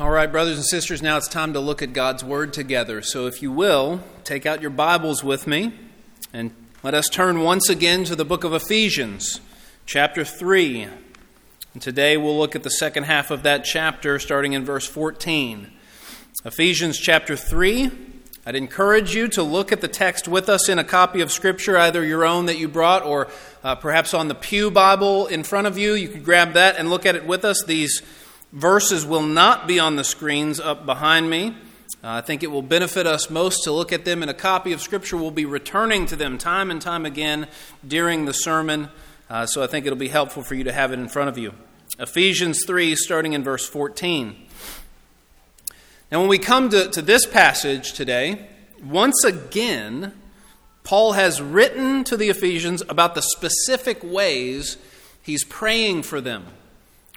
All right, brothers and sisters, now it's time to look at God's Word together. So, if you will, take out your Bibles with me and let us turn once again to the book of Ephesians, chapter 3. And today we'll look at the second half of that chapter, starting in verse 14. Ephesians chapter 3. I'd encourage you to look at the text with us in a copy of Scripture, either your own that you brought or uh, perhaps on the Pew Bible in front of you. You could grab that and look at it with us. These verses will not be on the screens up behind me. Uh, I think it will benefit us most to look at them in a copy of Scripture. We'll be returning to them time and time again during the sermon, uh, so I think it'll be helpful for you to have it in front of you. Ephesians 3, starting in verse 14. Now, when we come to, to this passage today, once again, Paul has written to the Ephesians about the specific ways he's praying for them.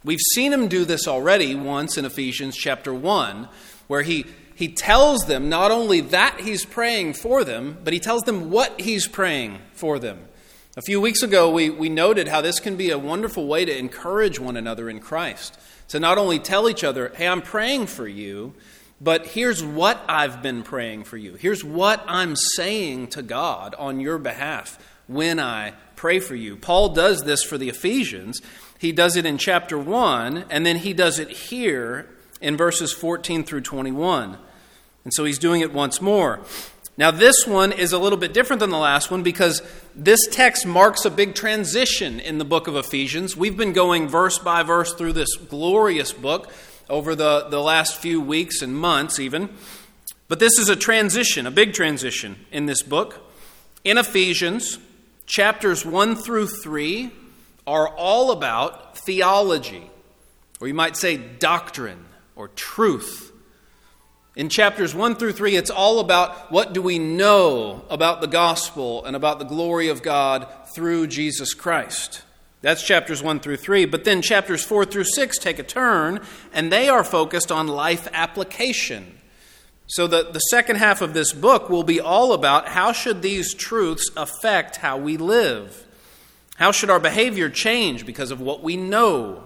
We've seen him do this already once in Ephesians chapter 1, where he, he tells them not only that he's praying for them, but he tells them what he's praying for them. A few weeks ago, we, we noted how this can be a wonderful way to encourage one another in Christ. To not only tell each other, hey, I'm praying for you, but here's what I've been praying for you. Here's what I'm saying to God on your behalf when I pray for you. Paul does this for the Ephesians. He does it in chapter 1, and then he does it here in verses 14 through 21. And so he's doing it once more. Now, this one is a little bit different than the last one because this text marks a big transition in the book of Ephesians. We've been going verse by verse through this glorious book over the, the last few weeks and months, even. But this is a transition, a big transition in this book. In Ephesians, chapters 1 through 3 are all about theology, or you might say doctrine or truth. In chapters 1 through 3, it's all about what do we know about the gospel and about the glory of God through Jesus Christ. That's chapters 1 through 3. But then chapters 4 through 6 take a turn, and they are focused on life application. So the, the second half of this book will be all about how should these truths affect how we live? How should our behavior change because of what we know?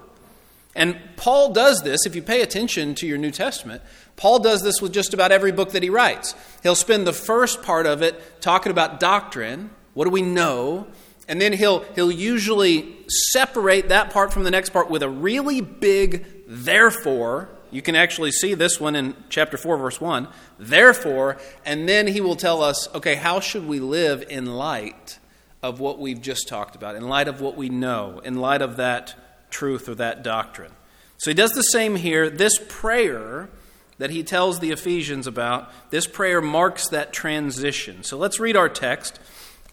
And Paul does this, if you pay attention to your New Testament, Paul does this with just about every book that he writes. He'll spend the first part of it talking about doctrine. What do we know? And then he'll, he'll usually separate that part from the next part with a really big therefore. You can actually see this one in chapter 4, verse 1. Therefore, and then he will tell us, okay, how should we live in light of what we've just talked about, in light of what we know, in light of that truth or that doctrine? So he does the same here. This prayer that he tells the Ephesians about, this prayer marks that transition. So let's read our text.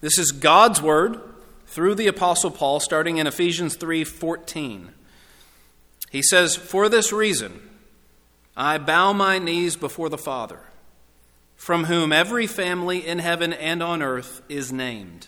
This is God's word through the apostle Paul starting in Ephesians 3:14. He says, "For this reason I bow my knees before the Father, from whom every family in heaven and on earth is named,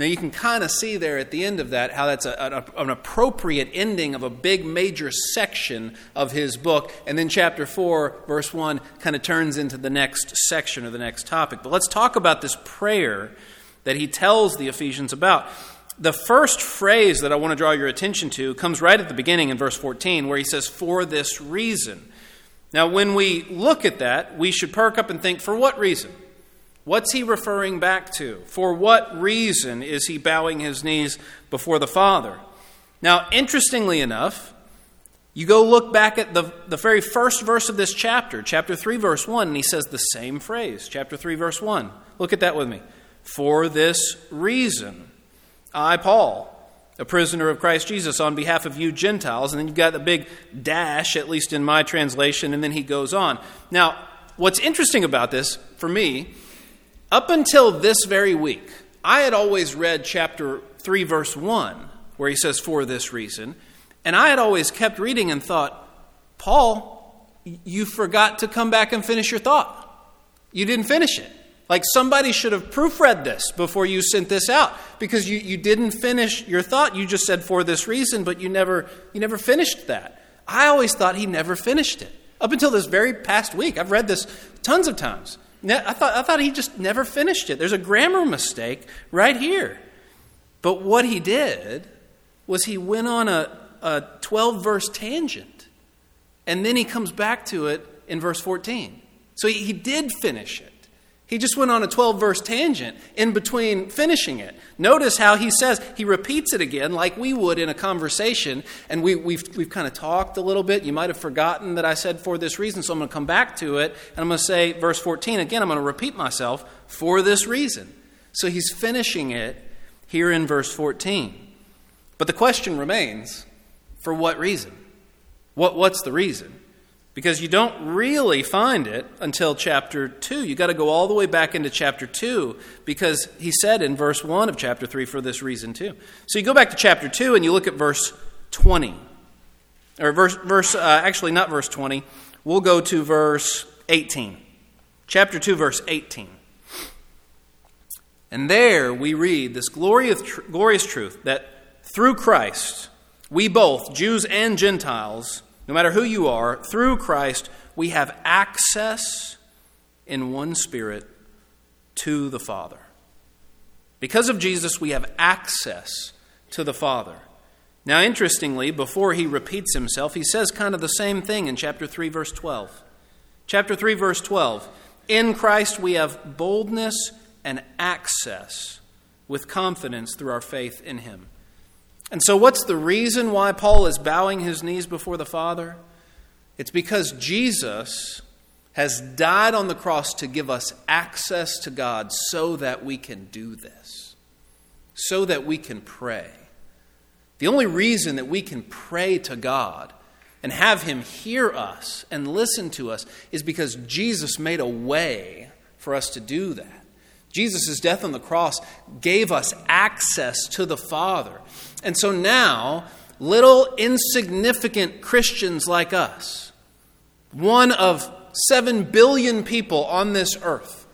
Now, you can kind of see there at the end of that how that's a, a, an appropriate ending of a big major section of his book. And then chapter 4, verse 1, kind of turns into the next section or the next topic. But let's talk about this prayer that he tells the Ephesians about the first phrase that I want to draw your attention to comes right at the beginning in verse 14, where he says, For this reason. Now, when we look at that, we should perk up and think, For what reason? What's he referring back to? For what reason is he bowing his knees before the Father? Now, interestingly enough, you go look back at the, the very first verse of this chapter, chapter 3, verse 1, and he says the same phrase, chapter 3, verse 1. Look at that with me. For this reason. I, Paul, a prisoner of Christ Jesus on behalf of you Gentiles. And then you've got the big dash, at least in my translation, and then he goes on. Now, what's interesting about this, for me, up until this very week, I had always read chapter 3, verse 1, where he says, For this reason. And I had always kept reading and thought, Paul, you forgot to come back and finish your thought. You didn't finish it. Like somebody should have proofread this before you sent this out because you, you didn't finish your thought. You just said for this reason, but you never you never finished that. I always thought he never finished it. Up until this very past week. I've read this tons of times. I thought, I thought he just never finished it. There's a grammar mistake right here. But what he did was he went on a, a 12 verse tangent. And then he comes back to it in verse 14. So he, he did finish it. He just went on a 12 verse tangent in between finishing it. Notice how he says, he repeats it again like we would in a conversation. And we, have we've, we've kind of talked a little bit. You might have forgotten that I said for this reason, so I'm going to come back to it. And I'm going to say, verse 14 again, I'm going to repeat myself for this reason. So he's finishing it here in verse 14. But the question remains for what reason? What, what's the reason? Because you don't really find it until chapter 2. You've got to go all the way back into chapter 2 because he said in verse 1 of chapter 3 for this reason too. So you go back to chapter 2 and you look at verse 20. Or verse, verse uh, actually, not verse 20. We'll go to verse 18. Chapter 2, verse 18. And there we read this glorious, glorious truth that through Christ, we both, Jews and Gentiles, no matter who you are, through Christ, we have access in one spirit to the Father. Because of Jesus, we have access to the Father. Now, interestingly, before he repeats himself, he says kind of the same thing in chapter 3, verse 12. Chapter 3, verse 12. In Christ we have boldness and access with confidence through our faith in him. And so, what's the reason why Paul is bowing his knees before the Father? It's because Jesus has died on the cross to give us access to God so that we can do this, so that we can pray. The only reason that we can pray to God and have Him hear us and listen to us is because Jesus made a way for us to do that. Jesus' death on the cross gave us access to the Father. And so now, little insignificant Christians like us, one of seven billion people on this earth,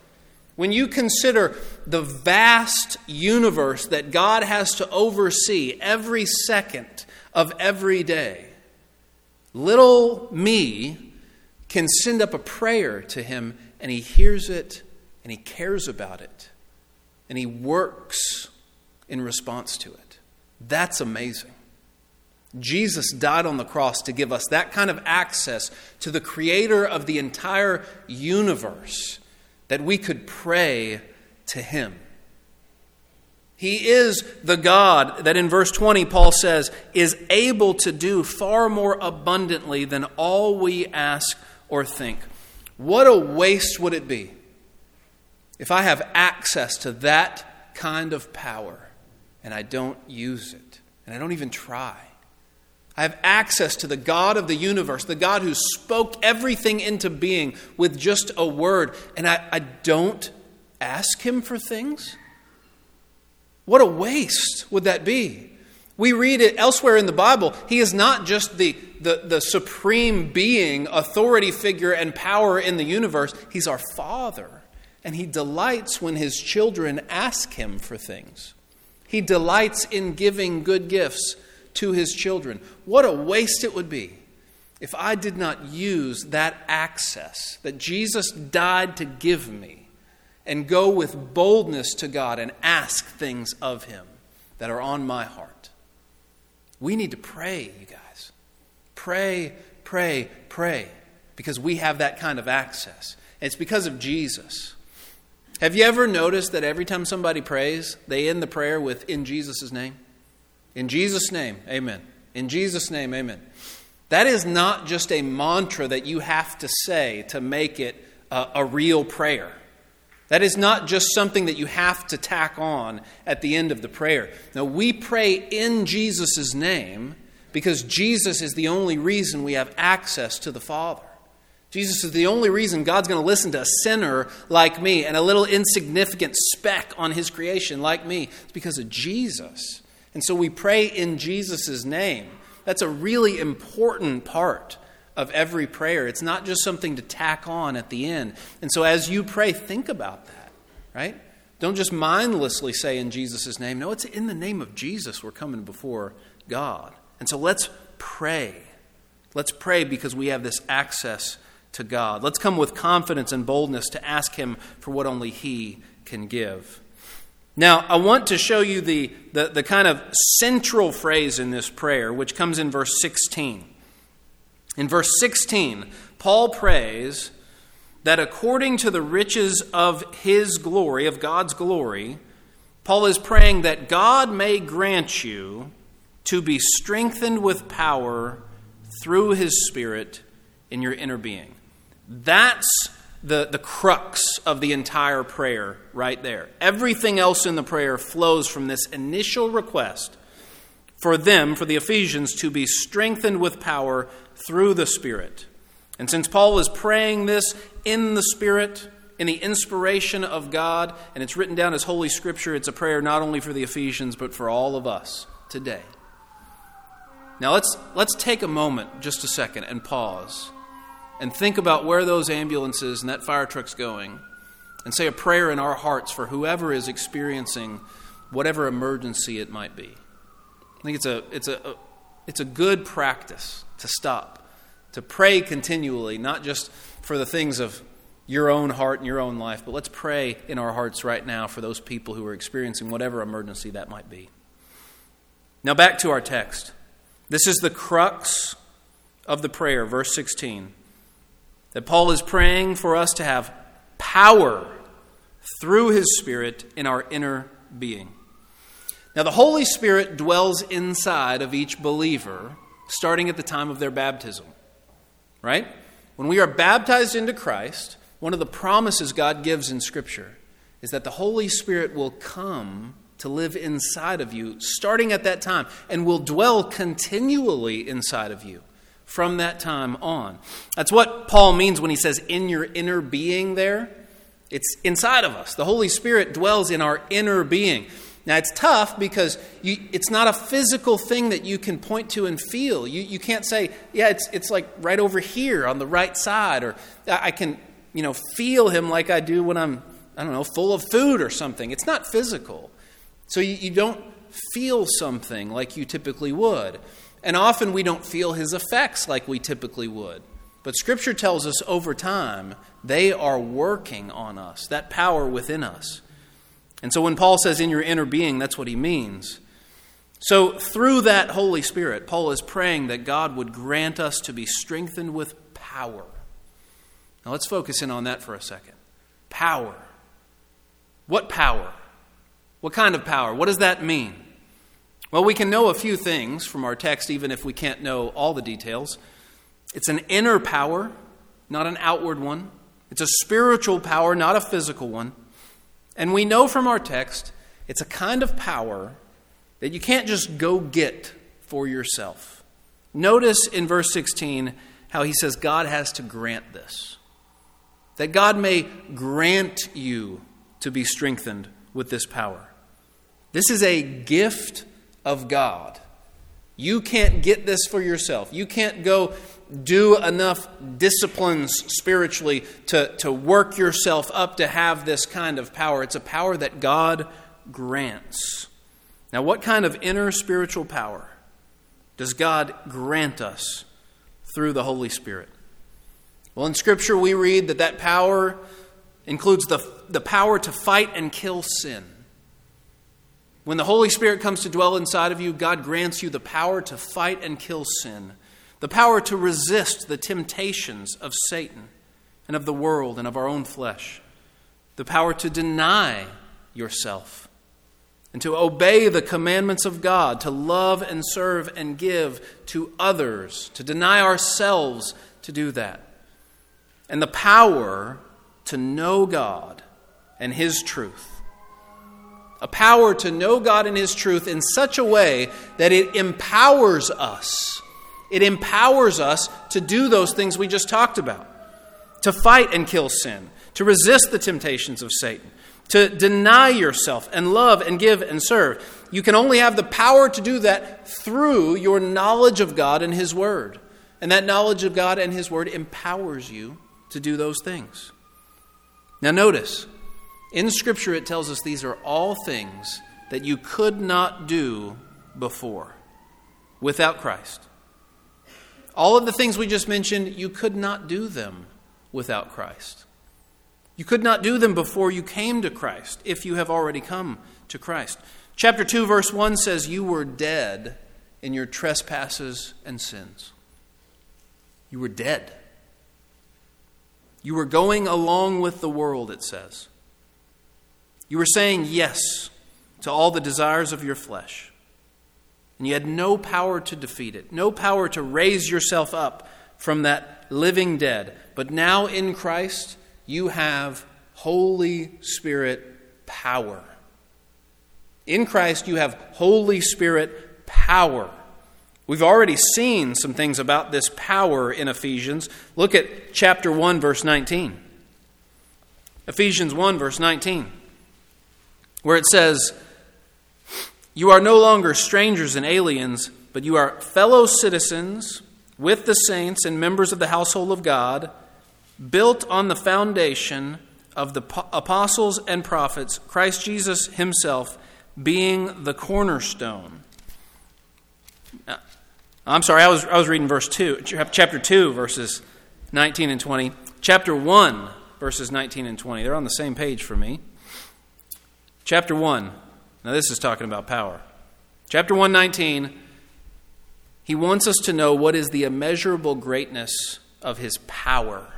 when you consider the vast universe that God has to oversee every second of every day, little me can send up a prayer to Him and He hears it and He cares about it and He works in response to it. That's amazing. Jesus died on the cross to give us that kind of access to the creator of the entire universe that we could pray to him. He is the God that in verse 20 Paul says is able to do far more abundantly than all we ask or think. What a waste would it be if I have access to that kind of power and I don't use it, and I don't even try. I have access to the God of the universe, the God who spoke everything into being with just a word, and I, I don't ask Him for things? What a waste would that be? We read it elsewhere in the Bible. He is not just the, the, the supreme being, authority figure, and power in the universe, He's our Father. And He delights when His children ask Him for things. He delights in giving good gifts to his children. What a waste it would be if I did not use that access that Jesus died to give me and go with boldness to God and ask things of him that are on my heart. We need to pray, you guys. Pray, pray, pray, because we have that kind of access. it's because of Jesus. Have you ever noticed that every time somebody prays, they end the prayer with, In Jesus' name? In Jesus' name, amen. In Jesus' name, amen. That is not just a mantra that you have to say to make it a, a real prayer. That is not just something that you have to tack on at the end of the prayer. No, we pray in Jesus' name because Jesus is the only reason we have access to the Father. Jesus is the only reason God's going to listen to a sinner like me and a little insignificant speck on his creation like me. It's because of Jesus. And so we pray in Jesus' name. That's a really important part of every prayer. It's not just something to tack on at the end. And so as you pray, think about that, right? Don't just mindlessly say in Jesus' name. No, it's in the name of Jesus we're coming before God. And so let's pray. Let's pray because we have this access to God. Let's come with confidence and boldness to ask Him for what only He can give. Now, I want to show you the, the, the, kind of central phrase in this prayer, which comes in verse 16. In verse 16, Paul prays that according to the riches of his glory, of God's glory, Paul is praying that God may grant you to be strengthened with power through his Spirit in your inner being. That's the, the crux of the entire prayer right there. Everything else in the prayer flows from this initial request for them, for the Ephesians, to be strengthened with power through the Spirit. And since Paul is praying this in the Spirit, in the inspiration of God, and it's written down as Holy Scripture, it's a prayer not only for the Ephesians, but for all of us today. Now let's, let's take a moment, just a second, and pause and think about where those ambulances and that fire truck's going and say a prayer in our hearts for whoever is experiencing whatever emergency it might be. I think it's a, it's a, it's a good practice to stop, to pray continually, not just for the things of your own heart and your own life, but let's pray in our hearts right now for those people who are experiencing whatever emergency that might be. Now, back to our text. This is the crux of the prayer, verse 16 that Paul is praying for us to have power through his Spirit in our inner being. Now, the Holy Spirit dwells inside of each believer starting at the time of their baptism, right? When we are baptized into Christ, one of the promises God gives in Scripture is that the Holy Spirit will come to live inside of you starting at that time and will dwell continually inside of you from that time on. That's what Paul means when he says, in your inner being there. It's inside of us. The Holy Spirit dwells in our inner being. Now, it's tough because you, it's not a physical thing that you can point to and feel. You, you can't say, yeah, it's, it's like right over here on the right side, or I can, you know, feel him like I do when I'm, I don't know, full of food or something. It's not physical. So you, you don't feel something like you typically would. And often we don't feel his effects like we typically would. But Scripture tells us over time they are working on us, that power within us. And so when Paul says in your inner being, that's what he means. So through that Holy Spirit, Paul is praying that God would grant us to be strengthened with power. Now let's focus in on that for a second. Power. What power? What kind of power? What does that mean? Well, we can know a few things from our text, even if we can't know all the details. It's an inner power, not an outward one. It's a spiritual power, not a physical one. And we know from our text it's a kind of power that you can't just go get for yourself. Notice in verse 16 how he says God has to grant this. That God may grant you to be strengthened with this power. This is a gift of God. You can't get this for yourself. You can't go do enough disciplines spiritually to, to work yourself up to have this kind of power. It's a power that God grants. Now, what kind of inner spiritual power does God grant us through the Holy Spirit? Well, in Scripture, we read that that power includes the, the power to fight and kill sin. When the Holy Spirit comes to dwell inside of you, God grants you the power to fight and kill sin, the power to resist the temptations of Satan and of the world and of our own flesh, the power to deny yourself and to obey the commandments of God, to love and serve and give to others, to deny ourselves to do that, and the power to know God and His truth. A power to know God and His truth in such a way that it empowers us. It empowers us to do those things we just talked about to fight and kill sin, to resist the temptations of Satan, to deny yourself and love and give and serve. You can only have the power to do that through your knowledge of God and His Word. And that knowledge of God and His Word empowers you to do those things. Now, notice, in Scripture it tells us these are all things that you could not do before without Christ. All of the things we just mentioned, you could not do them without Christ. You could not do them before you came to Christ, if you have already come to Christ. Chapter 2, verse 1 says, You were dead in your trespasses and sins. You were dead. You were going along with the world, it says. You were saying yes to all the desires of your flesh. And you had no power to defeat it, no power to raise yourself up from that living dead. But now in Christ, you have Holy Spirit power. In Christ, you have Holy Spirit power. We've already seen some things about this power in Ephesians. Look at chapter 1, verse 19. Ephesians 1, verse 19, where it says, You are no longer strangers and aliens, but you are fellow citizens with the saints and members of the household of God, built on the foundation of the apostles and prophets, Christ Jesus himself being the cornerstone uh, I'm sorry, I was, I was reading verse 2, chapter 2, verses 19 and 20. Chapter 1, verses 19 and 20. They're on the same page for me. Chapter 1. Now, this is talking about power. Chapter 119. He wants us to know what is the immeasurable greatness of his power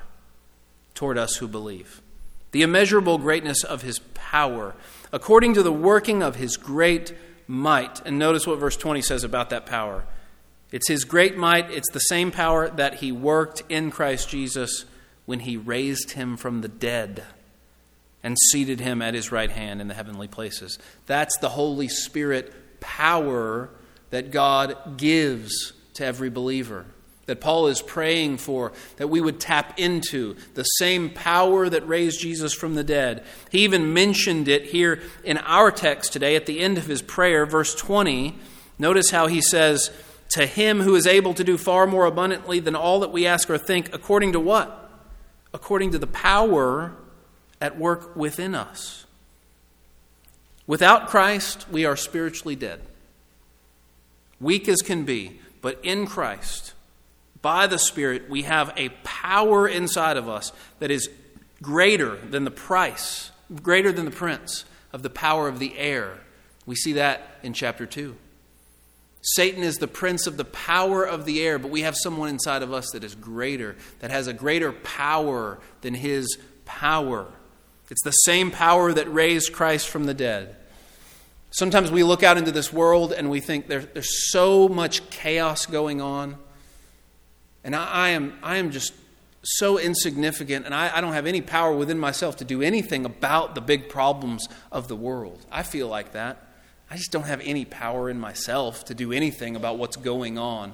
toward us who believe. The immeasurable greatness of his power, according to the working of his great might. And notice what verse 20 says about that power. It's His great might, it's the same power that He worked in Christ Jesus when He raised Him from the dead and seated Him at His right hand in the heavenly places. That's the Holy Spirit power that God gives to every believer. That Paul is praying for, that we would tap into the same power that raised Jesus from the dead. He even mentioned it here in our text today at the end of his prayer, verse 20. Notice how he says, to him who is able to do far more abundantly than all that we ask or think, according to what? According to the power at work within us. Without Christ, we are spiritually dead. Weak as can be, but in Christ, by the Spirit, we have a power inside of us that is greater than the price, greater than the prince of the power of the air. We see that in chapter 2. Satan is the prince of the power of the air, but we have someone inside of us that is greater, that has a greater power than his power. It's the same power that raised Christ from the dead. Sometimes we look out into this world and we think there, there's so much chaos going on. And I, I, am, I am just so insignificant, and I, I don't have any power within myself to do anything about the big problems of the world. I feel like that. I just don't have any power in myself to do anything about what's going on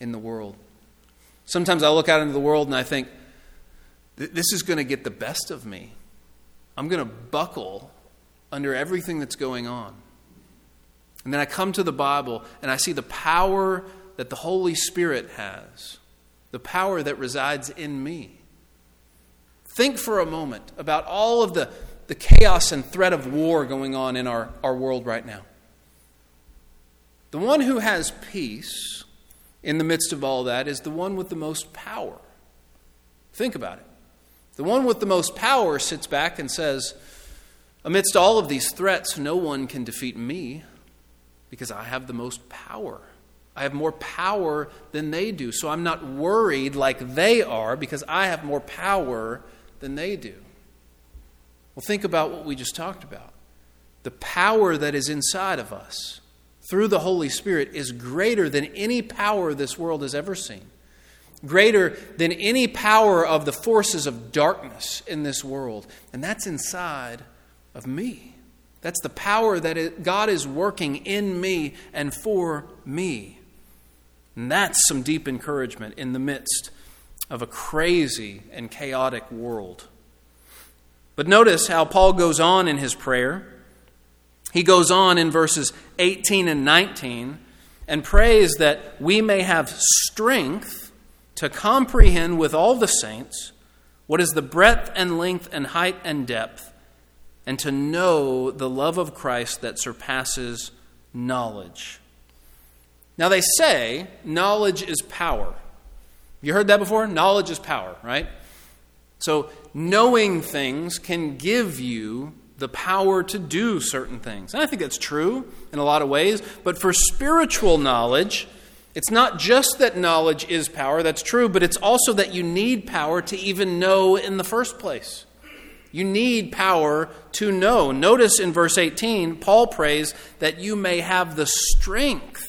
in the world. Sometimes I look out into the world and I think, this is going to get the best of me. I'm going to buckle under everything that's going on. And then I come to the Bible and I see the power that the Holy Spirit has, the power that resides in me. Think for a moment about all of the, the chaos and threat of war going on in our, our world right now. The one who has peace in the midst of all that is the one with the most power. Think about it. The one with the most power sits back and says, Amidst all of these threats, no one can defeat me because I have the most power. I have more power than they do. So I'm not worried like they are because I have more power than they do. Well, think about what we just talked about the power that is inside of us through the Holy Spirit is greater than any power this world has ever seen, greater than any power of the forces of darkness in this world. And that's inside of me. That's the power that God is working in me and for me. And that's some deep encouragement in the midst of a crazy and chaotic world. But notice how Paul goes on in his prayer. He goes on in verses 18 and 19 and prays that we may have strength to comprehend with all the saints what is the breadth and length and height and depth, and to know the love of Christ that surpasses knowledge. Now, they say knowledge is power. You heard that before? Knowledge is power, right? So, knowing things can give you the power to do certain things. And I think that's true in a lot of ways. But for spiritual knowledge, it's not just that knowledge is power, that's true, but it's also that you need power to even know in the first place. You need power to know. Notice in verse 18, Paul prays that you may have the strength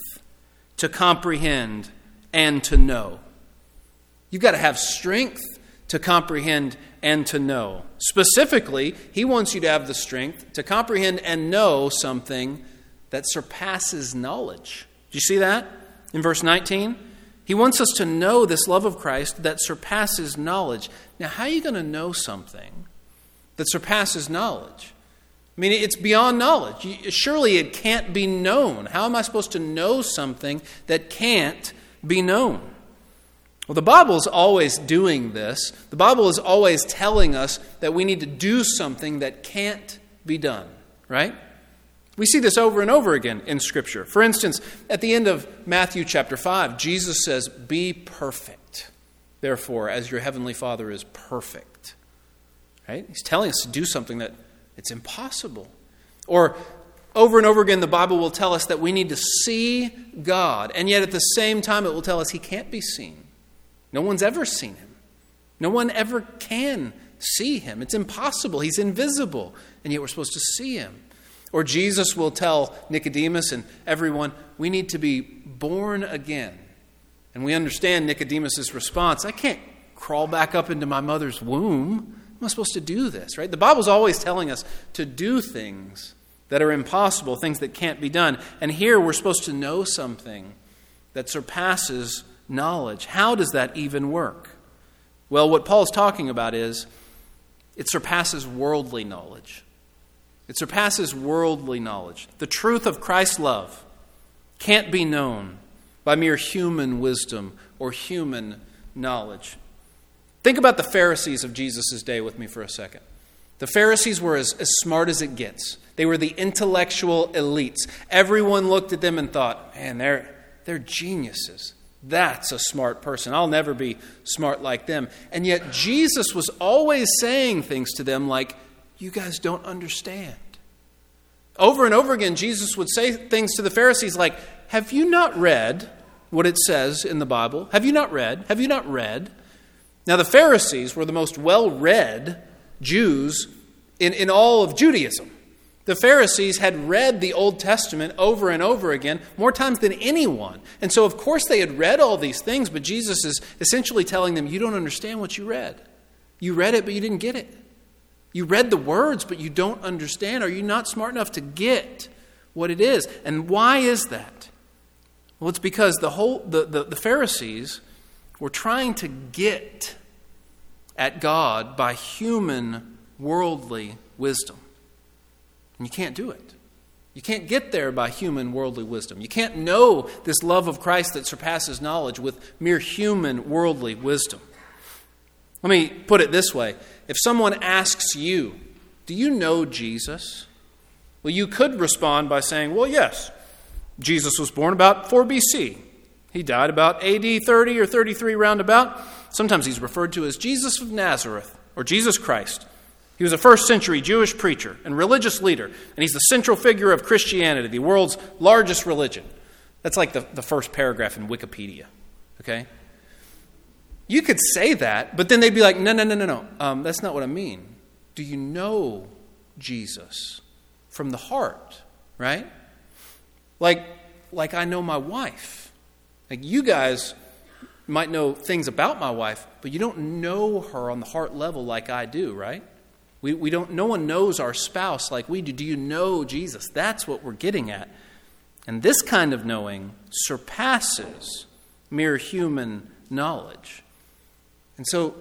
to comprehend and to know. You've got to have strength to comprehend and to know. Specifically, he wants you to have the strength to comprehend and know something that surpasses knowledge. Do you see that in verse 19? He wants us to know this love of Christ that surpasses knowledge. Now, how are you going to know something that surpasses knowledge? I mean, it's beyond knowledge. Surely it can't be known. How am I supposed to know something that can't be known? Well, the Bible is always doing this. The Bible is always telling us that we need to do something that can't be done, right? We see this over and over again in Scripture. For instance, at the end of Matthew chapter 5, Jesus says, Be perfect, therefore, as your heavenly Father is perfect. Right? He's telling us to do something that it's impossible. Or over and over again, the Bible will tell us that we need to see God, and yet at the same time, it will tell us He can't be seen. No one's ever seen him. No one ever can see him. It's impossible. He's invisible, and yet we're supposed to see him. Or Jesus will tell Nicodemus and everyone, we need to be born again. And we understand Nicodemus' response I can't crawl back up into my mother's womb. How am I supposed to do this, right? The Bible's always telling us to do things that are impossible, things that can't be done. And here we're supposed to know something that surpasses knowledge. How does that even work? Well, what Paul's talking about is it surpasses worldly knowledge. It surpasses worldly knowledge. The truth of Christ's love can't be known by mere human wisdom or human knowledge. Think about the Pharisees of Jesus' day with me for a second. The Pharisees were as, as smart as it gets. They were the intellectual elites. Everyone looked at them and thought, man, they're, they're geniuses. That's a smart person. I'll never be smart like them. And yet, Jesus was always saying things to them like, You guys don't understand. Over and over again, Jesus would say things to the Pharisees like, Have you not read what it says in the Bible? Have you not read? Have you not read? Now, the Pharisees were the most well read Jews in, in all of Judaism. The Pharisees had read the Old Testament over and over again, more times than anyone. And so, of course, they had read all these things, but Jesus is essentially telling them, You don't understand what you read. You read it, but you didn't get it. You read the words, but you don't understand. Are you not smart enough to get what it is? And why is that? Well, it's because the, whole, the, the, the Pharisees were trying to get at God by human, worldly wisdom. And you can't do it. You can't get there by human worldly wisdom. You can't know this love of Christ that surpasses knowledge with mere human worldly wisdom. Let me put it this way if someone asks you, Do you know Jesus? Well, you could respond by saying, Well, yes. Jesus was born about 4 BC. He died about AD 30 or 33 roundabout. Sometimes he's referred to as Jesus of Nazareth or Jesus Christ. He was a first century Jewish preacher and religious leader, and he's the central figure of Christianity, the world's largest religion. That's like the, the first paragraph in Wikipedia. Okay? You could say that, but then they'd be like, no, no, no, no, no. Um, that's not what I mean. Do you know Jesus from the heart, right? Like, like I know my wife. Like you guys might know things about my wife, but you don't know her on the heart level like I do, right? We, we don't, no one knows our spouse like we do. Do you know Jesus? That's what we're getting at. And this kind of knowing surpasses mere human knowledge. And so,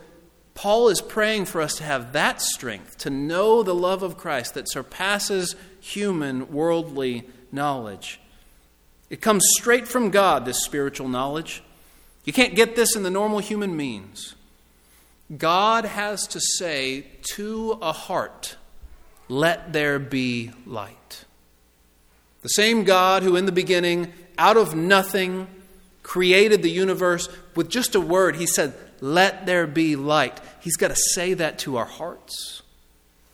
Paul is praying for us to have that strength, to know the love of Christ that surpasses human, worldly knowledge. It comes straight from God, this spiritual knowledge. You can't get this in the normal human means. God has to say to a heart, Let there be light. The same God who in the beginning, out of nothing, created the universe with just a word, he said, Let there be light. He's got to say that to our hearts.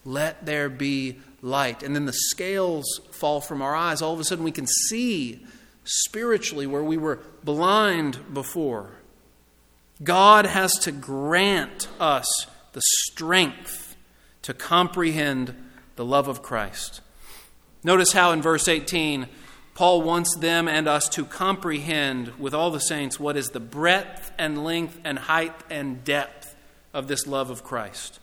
Let there be light. And then the scales fall from our eyes. All of a sudden, we can see spiritually where we were blind before. God has to grant us the strength to comprehend the love of Christ. Notice how in verse 18, Paul wants them and us to comprehend with all the saints what is the breadth and length and height and depth of this love of Christ.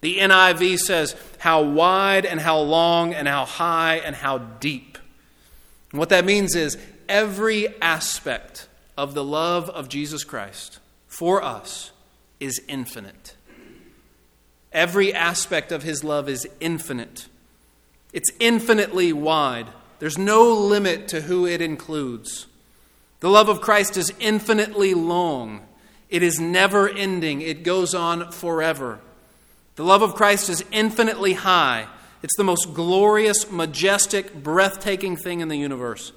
The NIV says how wide and how long and how high and how deep. And what that means is every aspect of the love of Jesus Christ for us is infinite. Every aspect of his love is infinite. It's infinitely wide. There's no limit to who it includes. The love of Christ is infinitely long. It is never ending. It goes on forever. The love of Christ is infinitely high. It's the most glorious, majestic, breathtaking thing in the universe.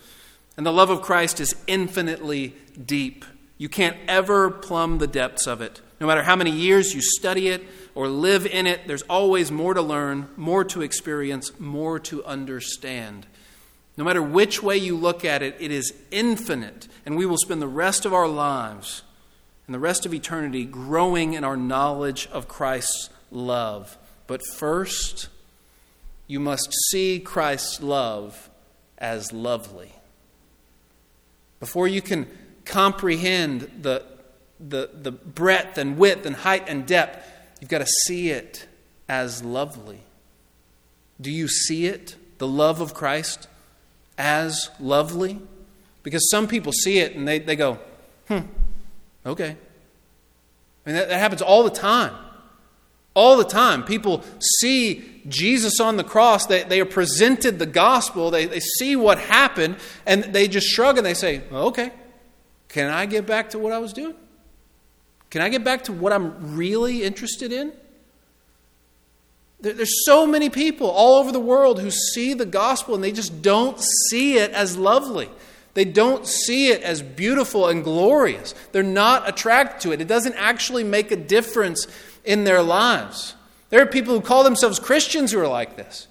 And the love of Christ is infinitely deep. You can't ever plumb the depths of it. No matter how many years you study it or live in it, there's always more to learn, more to experience, more to understand. No matter which way you look at it, it is infinite. And we will spend the rest of our lives and the rest of eternity growing in our knowledge of Christ's love. But first, you must see Christ's love as lovely. Before you can comprehend the, the, the breadth and width and height and depth, you've got to see it as lovely. Do you see it, the love of Christ, as lovely? Because some people see it and they, they go, hmm, okay. I mean, that, that happens all the time. All the time. People see Jesus on the cross, they, they are presented the gospel, they, they see what happened, and they just shrug and they say, well, okay, can I get back to what I was doing? Can I get back to what I'm really interested in? There's so many people all over the world who see the gospel and they just don't see it as lovely. They don't see it as beautiful and glorious. They're not attracted to it. It doesn't actually make a difference in their lives. There are people who call themselves Christians who are like this.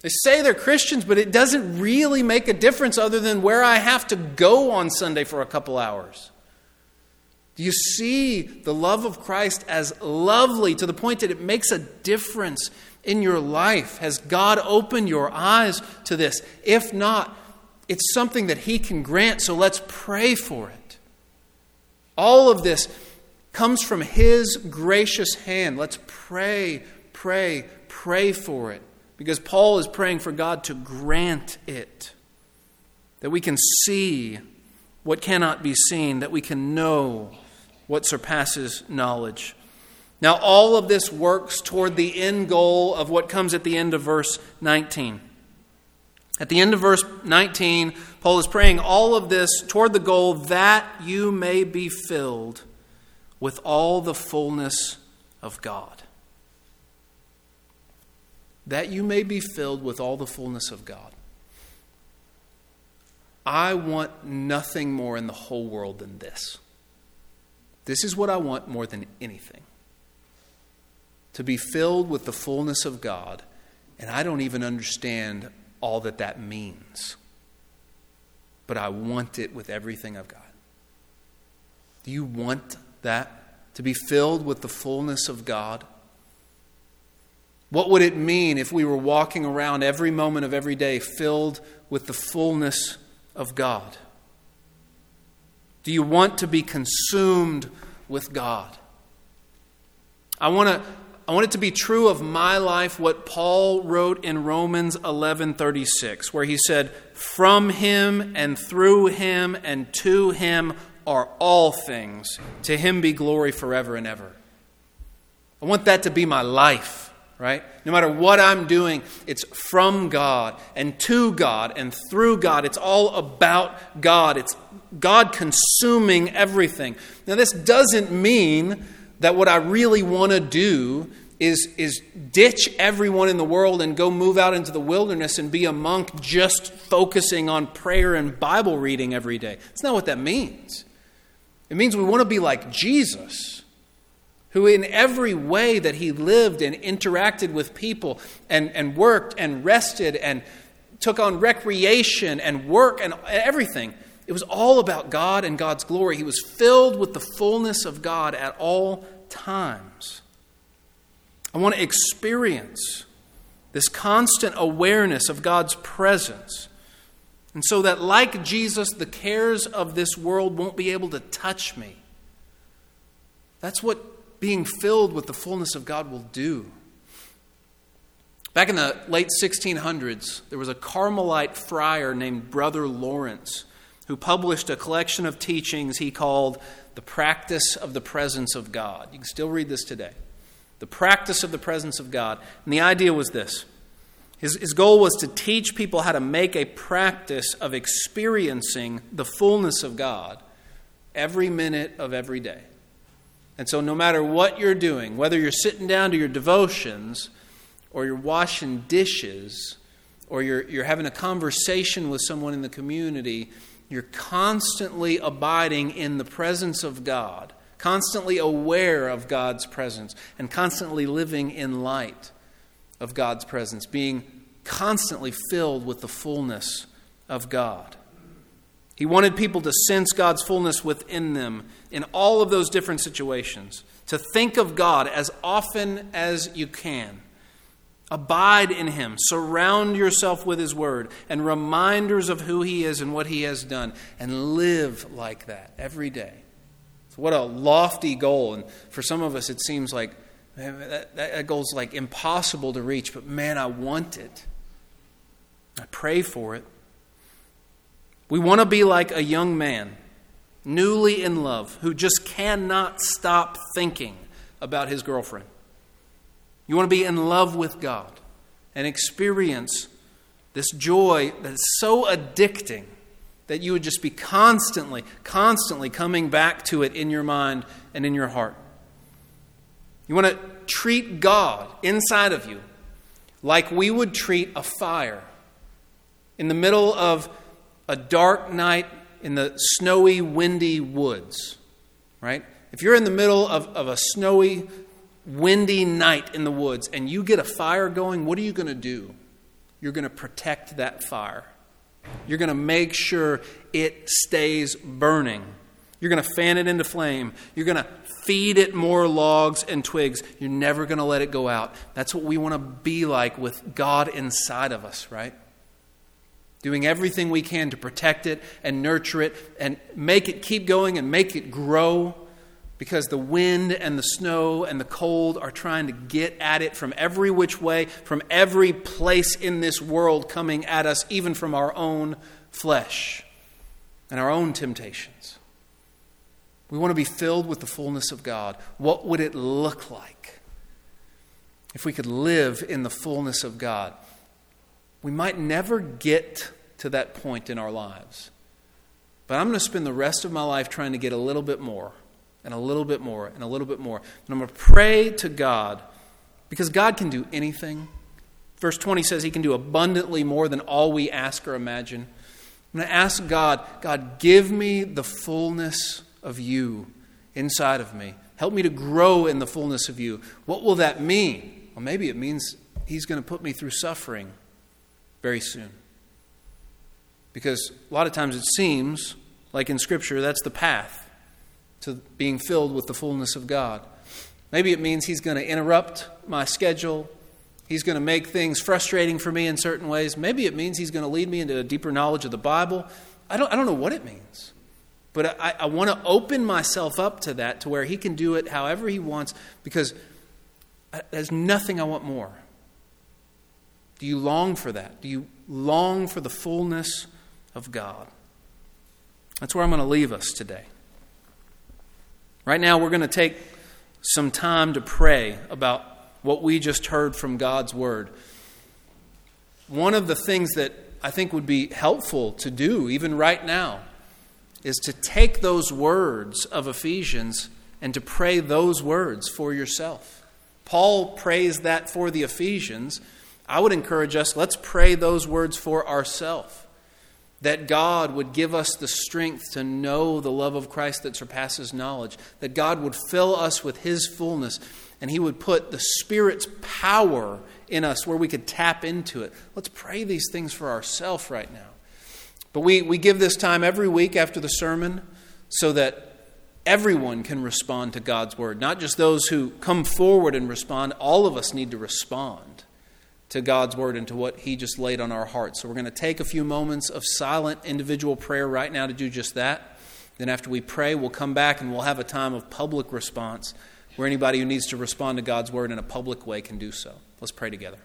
They say they're Christians, but it doesn't really make a difference other than where I have to go on Sunday for a couple hours. Do you see the love of Christ as lovely to the point that it makes a difference in your life? Has God opened your eyes to this? If not, it's something that He can grant, so let's pray for it. All of this comes from His gracious hand. Let's pray, pray, pray for it. Because Paul is praying for God to grant it. That we can see what cannot be seen, that we can know what surpasses knowledge. Now, all of this works toward the end goal of what comes at the end of verse 19. At the end of verse 19, Paul is praying all of this toward the goal that you may be filled with all the fullness of God. That you may be filled with all the fullness of God. I want nothing more in the whole world than this. This is what I want more than anything to be filled with the fullness of God, and I don't even understand all that that means. But I want it with everything I've got. Do you want that? To be filled with the fullness of God? What would it mean if we were walking around every moment of every day filled with the fullness of God? Do you want to be consumed with God? I want to I want it to be true of my life what Paul wrote in Romans 11:36 where he said, "From him and through him and to him are all things. To him be glory forever and ever." I want that to be my life, right? No matter what I'm doing, it's from God and to God and through God. It's all about God. It's God consuming everything. Now, this doesn't mean that what I really want to do is, is ditch everyone in the world and go move out into the wilderness and be a monk just focusing on prayer and Bible reading every day. That's not what that means. It means we want to be like Jesus, who, in every way that he lived and interacted with people and, and worked and rested and took on recreation and work and everything, it was all about God and God's glory. He was filled with the fullness of God at all times. I want to experience this constant awareness of God's presence. And so that, like Jesus, the cares of this world won't be able to touch me. That's what being filled with the fullness of God will do. Back in the late 1600s, there was a Carmelite friar named Brother Lawrence who published a collection of teachings he called The Practice of the Presence of God. You can still read this today. The practice of the presence of God. And the idea was this his, his goal was to teach people how to make a practice of experiencing the fullness of God every minute of every day. And so, no matter what you're doing, whether you're sitting down to your devotions, or you're washing dishes, or you're, you're having a conversation with someone in the community, you're constantly abiding in the presence of God, constantly aware of God's presence, and constantly living in light of God's presence, being constantly filled with the fullness of God. He wanted people to sense God's fullness within them in all of those different situations, to think of God as often as you can Abide in Him. Surround yourself with His Word and reminders of who He is and what He has done, and live like that every day. So what a lofty goal. And for some of us, it seems like man, that, that goal's like impossible to reach, but man, I want it. I pray for it. We want to be like a young man, newly in love, who just cannot stop thinking about his girlfriend. You want to be in love with God and experience this joy that's so addicting that you would just be constantly, constantly coming back to it in your mind and in your heart. You want to treat God inside of you like we would treat a fire in the middle of a dark night in the snowy, windy woods, right? If you're in the middle of, of a snowy, windy night in the woods and you get a fire going, what are you going to do? You're going to protect that fire. You're going to make sure it stays burning. You're going to fan it into flame. You're going to feed it more logs and twigs. You're never going to let it go out. That's what we want to be like with God inside of us, right? Doing everything we can to protect it and nurture it and make it keep going and make it grow because the wind and the snow and the cold are trying to get at it from every which way, from every place in this world coming at us, even from our own flesh and our own temptations. We want to be filled with the fullness of God. What would it look like if we could live in the fullness of God? We might never get to that point in our lives, but I'm going to spend the rest of my life trying to get a little bit more and a little bit more and a little bit more. And I'm going to pray to God because God can do anything. Verse 20 says he can do abundantly more than all we ask or imagine. I'm going to ask God, God, give me the fullness of you inside of me. Help me to grow in the fullness of you. What will that mean? Well, maybe it means he's going to put me through suffering very soon. Because a lot of times it seems like in Scripture that's the path to being filled with the fullness of God. Maybe it means He's going to interrupt my schedule. He's going to make things frustrating for me in certain ways. Maybe it means He's going to lead me into a deeper knowledge of the Bible. I don't, I don't know what it means. But I, I want to open myself up to that, to where He can do it however He wants, because There's nothing I want more. Do you long for that? Do you long for the fullness of God? That's where I'm going to leave us today. Right now, we're going to take some time to pray about what we just heard from God's Word. One of the things that I think would be helpful to do, even right now, is to take those words of Ephesians and to pray those words for yourself. Paul prays that for the Ephesians. I would encourage us, let's pray those words for ourselves. That God would give us the strength to know the love of Christ that surpasses knowledge. That God would fill us with His fullness and He would put the Spirit's power in us where we could tap into it. Let's pray these things for ourselves right now. But we, we give this time every week after the sermon so that everyone can respond to God's word, not just those who come forward and respond. All of us need to respond to God's word and to what He just laid on our hearts. So we're going to take a few moments of silent individual prayer right now to do just that. Then, after we pray, we'll come back and we'll have a time of public response where anybody who needs to respond to God's word in a public way can do so. Let's pray together.